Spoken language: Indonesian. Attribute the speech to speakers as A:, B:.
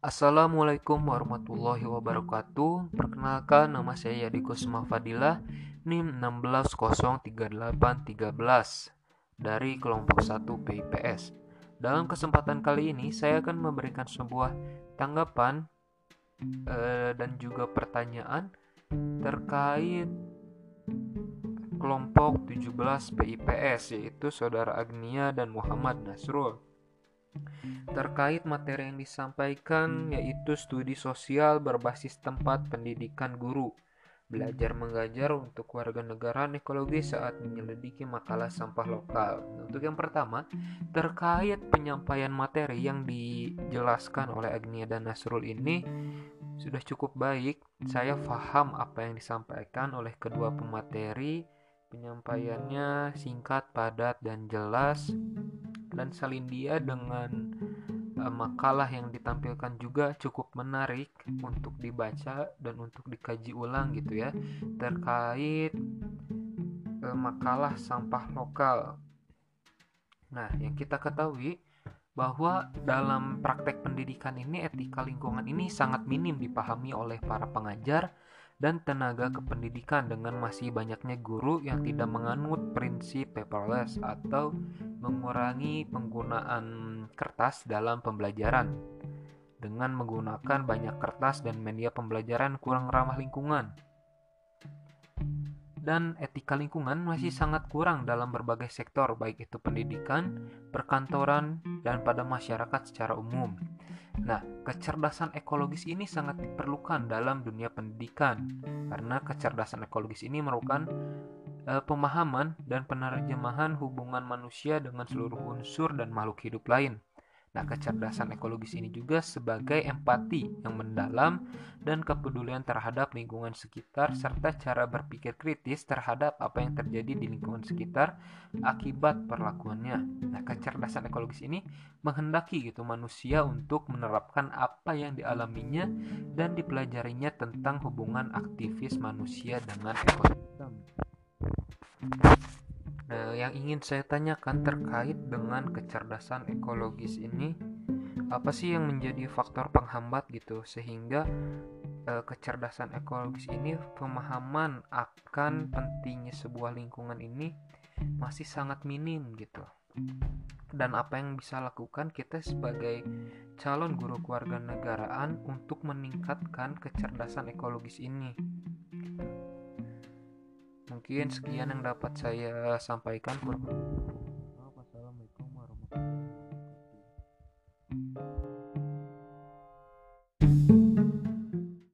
A: Assalamualaikum warahmatullahi wabarakatuh. Perkenalkan nama saya Yadi Kusma Fadilah NIM 16038313 Dari kelompok 1 PIPS Dalam kesempatan kali ini saya akan memberikan sebuah tanggapan eh, Dan juga pertanyaan Terkait kelompok 17 PIPS Yaitu Saudara Agnia dan Muhammad Nasrul terkait materi yang disampaikan yaitu studi sosial berbasis tempat pendidikan guru belajar mengajar untuk warga negara ekologis saat menyelidiki makalah sampah lokal. Untuk yang pertama, terkait penyampaian materi yang dijelaskan oleh Agnia dan Nasrul ini sudah cukup baik. Saya paham apa yang disampaikan oleh kedua pemateri. Penyampaiannya singkat, padat, dan jelas dan Salindia dengan uh, makalah yang ditampilkan juga cukup menarik untuk dibaca dan untuk dikaji ulang gitu ya terkait uh, makalah sampah lokal. Nah, yang kita ketahui bahwa dalam praktek pendidikan ini etika lingkungan ini sangat minim dipahami oleh para pengajar dan tenaga kependidikan dengan masih banyaknya guru yang tidak menganut prinsip paperless atau mengurangi penggunaan kertas dalam pembelajaran dengan menggunakan banyak kertas dan media pembelajaran kurang ramah lingkungan. Dan etika lingkungan masih sangat kurang dalam berbagai sektor, baik itu pendidikan, perkantoran, dan pada masyarakat secara umum. Nah, kecerdasan ekologis ini sangat diperlukan dalam dunia pendidikan karena kecerdasan ekologis ini merupakan uh, pemahaman dan penerjemahan hubungan manusia dengan seluruh unsur dan makhluk hidup lain. Nah, kecerdasan ekologis ini juga sebagai empati yang mendalam dan kepedulian terhadap lingkungan sekitar serta cara berpikir kritis terhadap apa yang terjadi di lingkungan sekitar akibat perlakuannya. Nah, kecerdasan ekologis ini menghendaki gitu manusia untuk menerapkan apa yang dialaminya dan dipelajarinya tentang hubungan aktivis manusia dengan ekosistem. Yang ingin saya tanyakan terkait dengan kecerdasan ekologis ini, apa sih yang menjadi faktor penghambat gitu sehingga e, kecerdasan ekologis ini pemahaman akan pentingnya sebuah lingkungan ini masih sangat minim gitu. Dan apa yang bisa lakukan kita sebagai calon guru keluarga negaraan untuk meningkatkan kecerdasan ekologis ini? Mungkin sekian yang dapat saya sampaikan.